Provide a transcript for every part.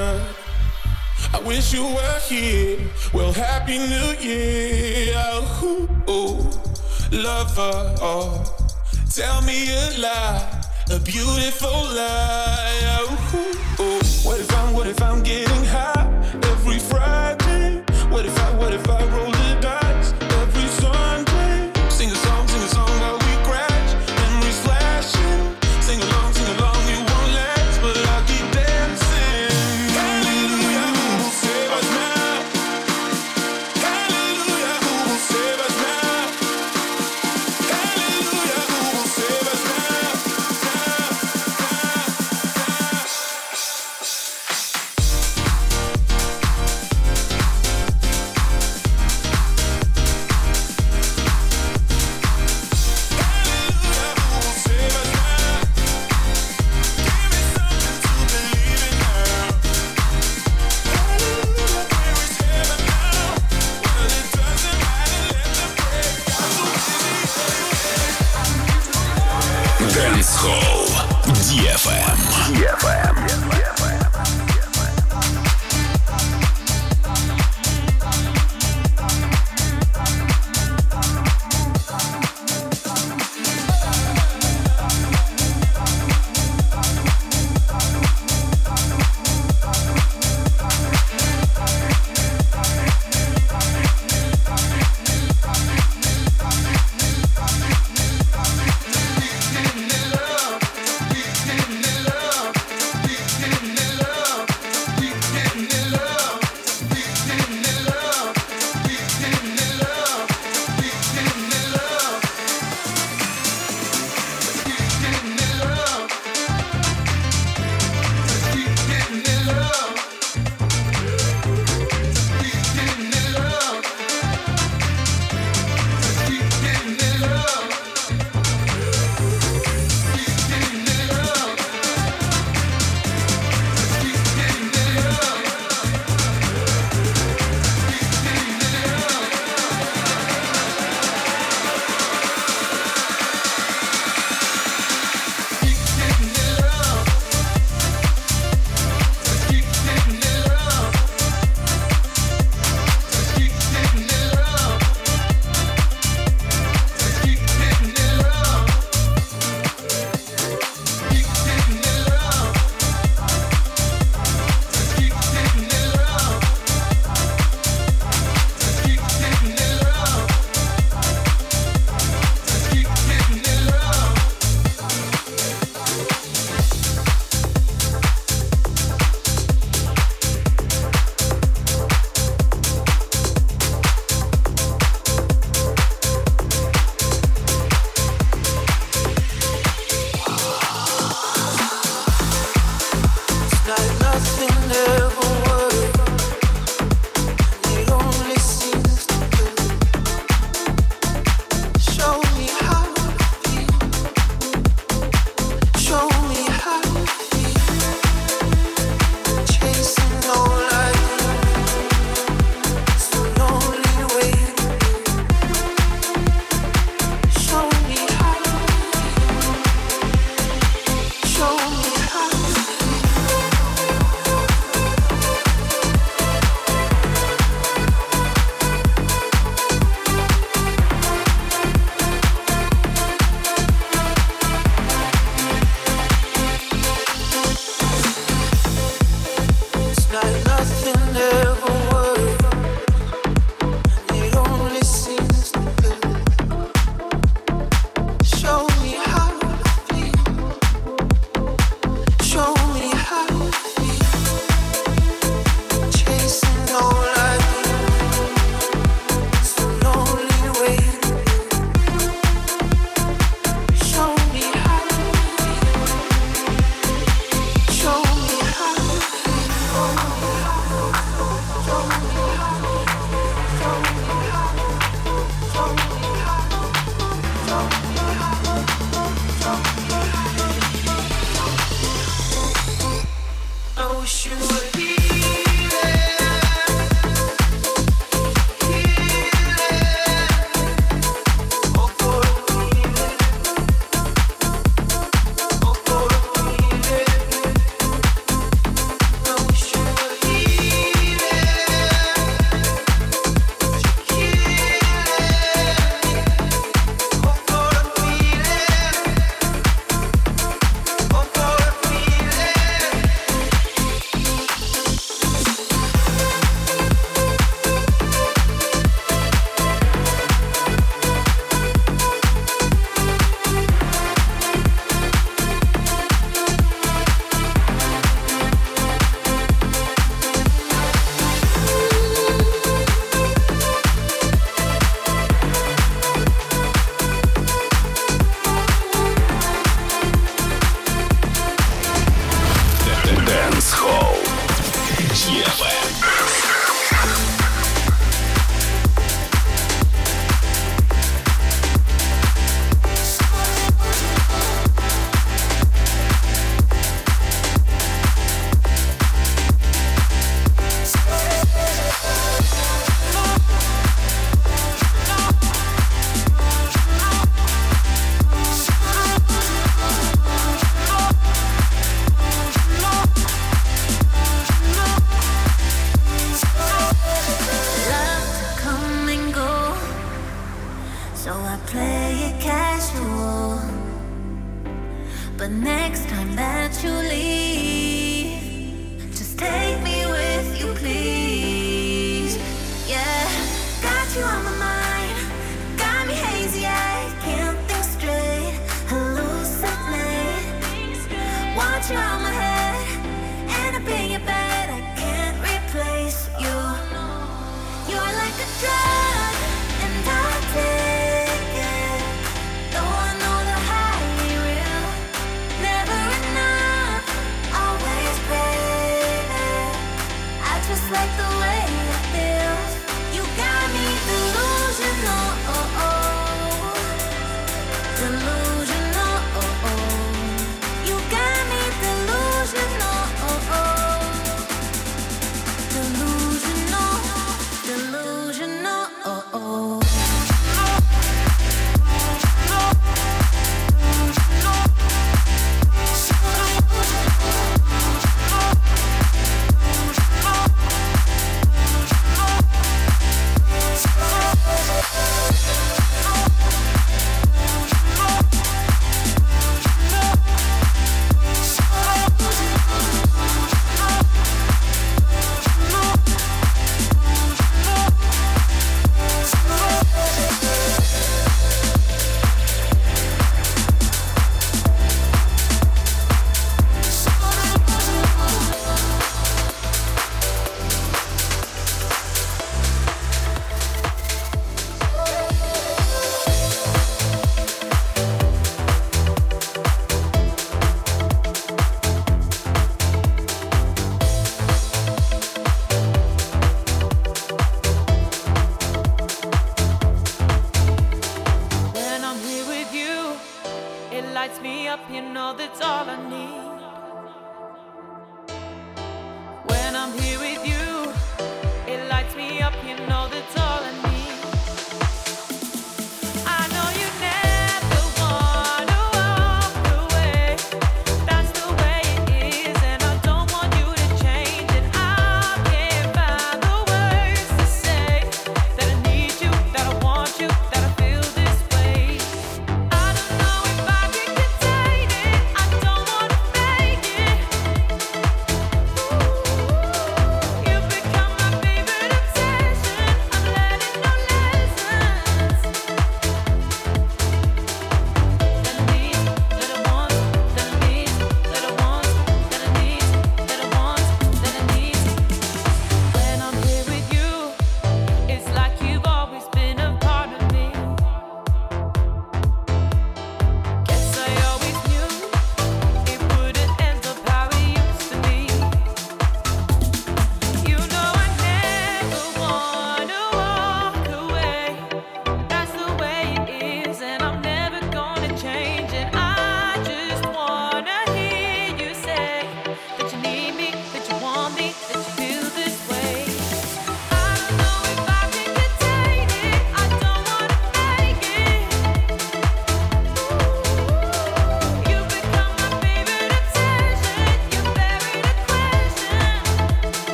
I wish you were here. Well, happy new year. Ooh, ooh, lover. Oh, tell me a lie, a beautiful lie. Ooh, ooh. What if I'm, what if I'm getting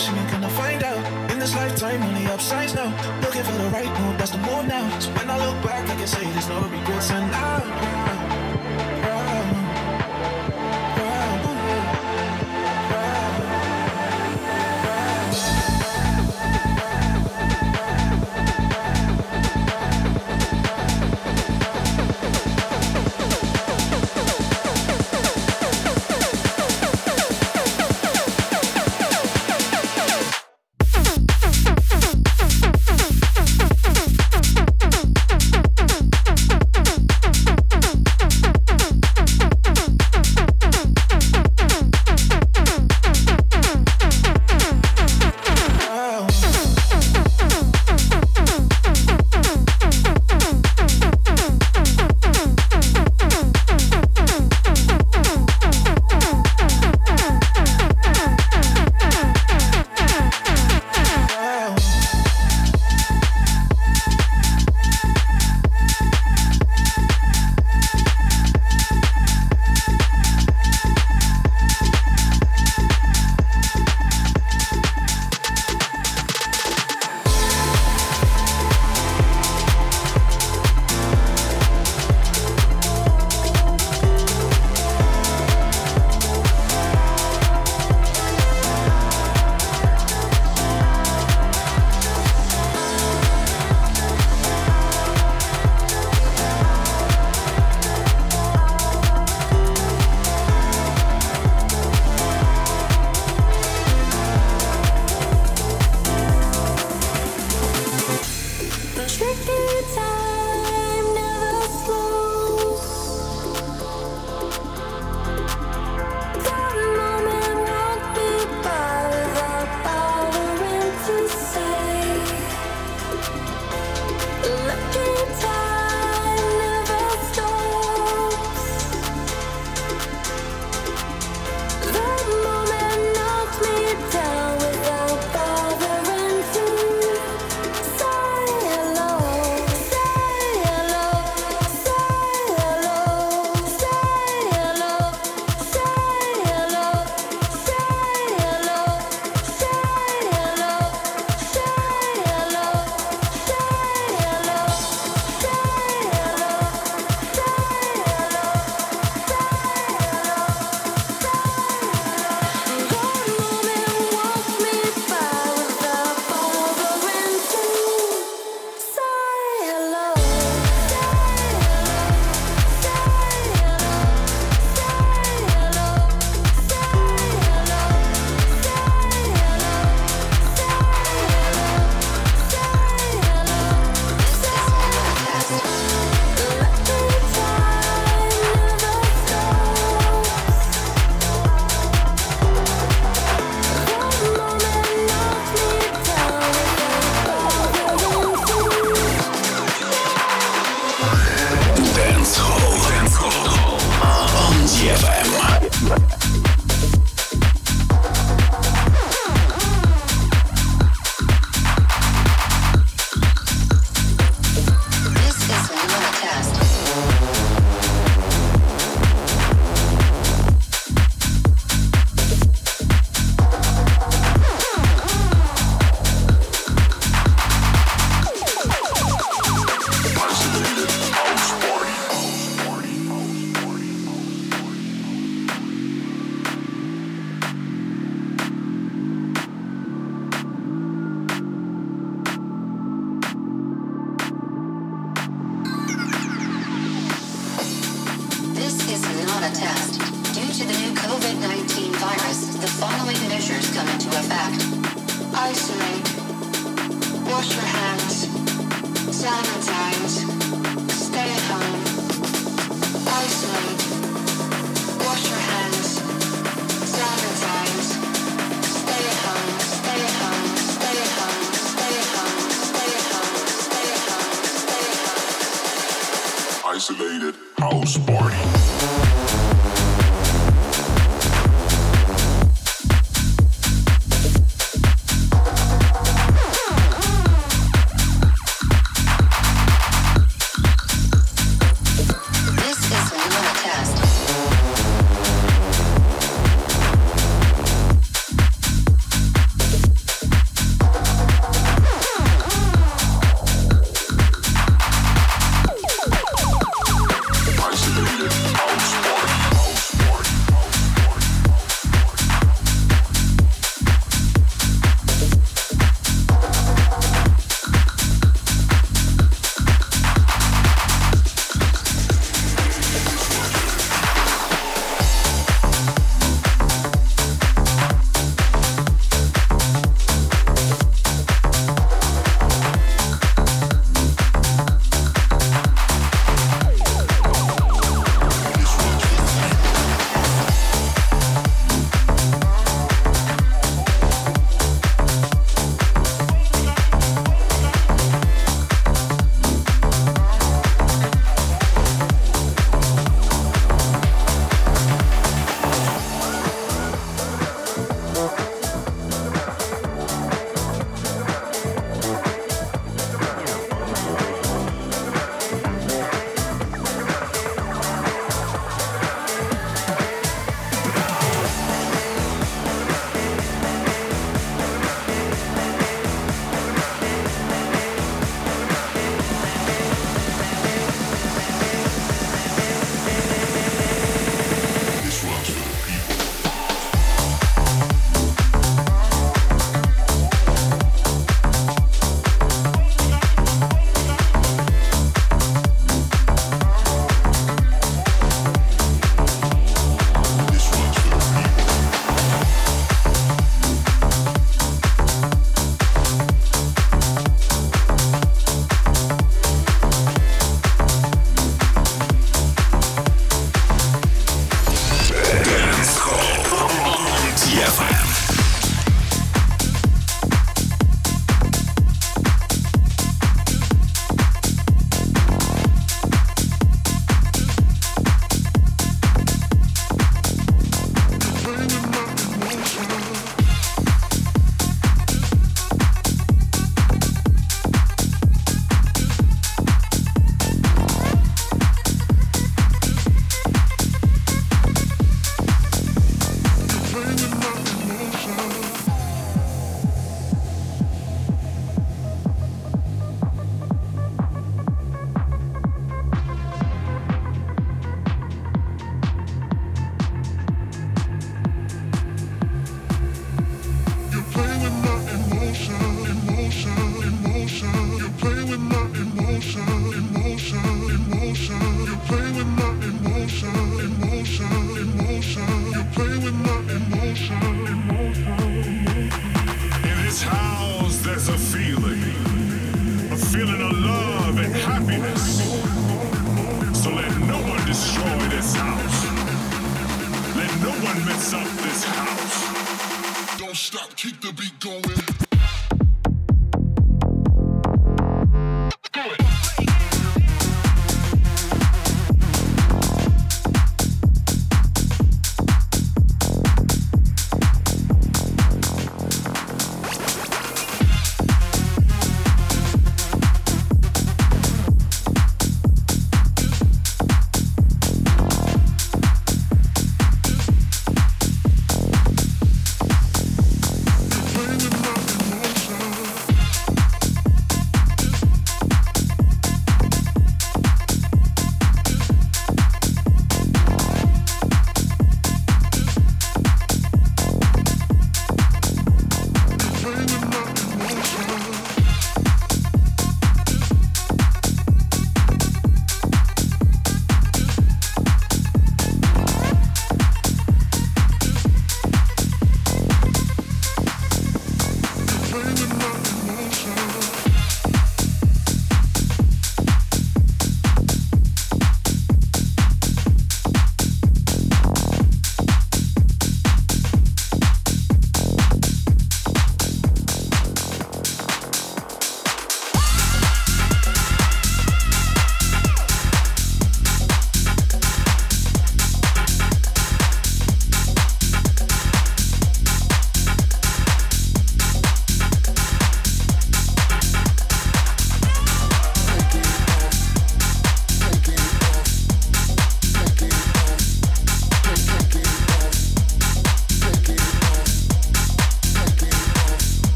caution, you're gonna find out. In this lifetime, only upsides now. Looking for the right move, that's the move now. So when I look back, I can say there's no regrets, and now.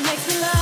makes me love.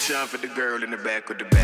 One jump for the girl in the back with the back.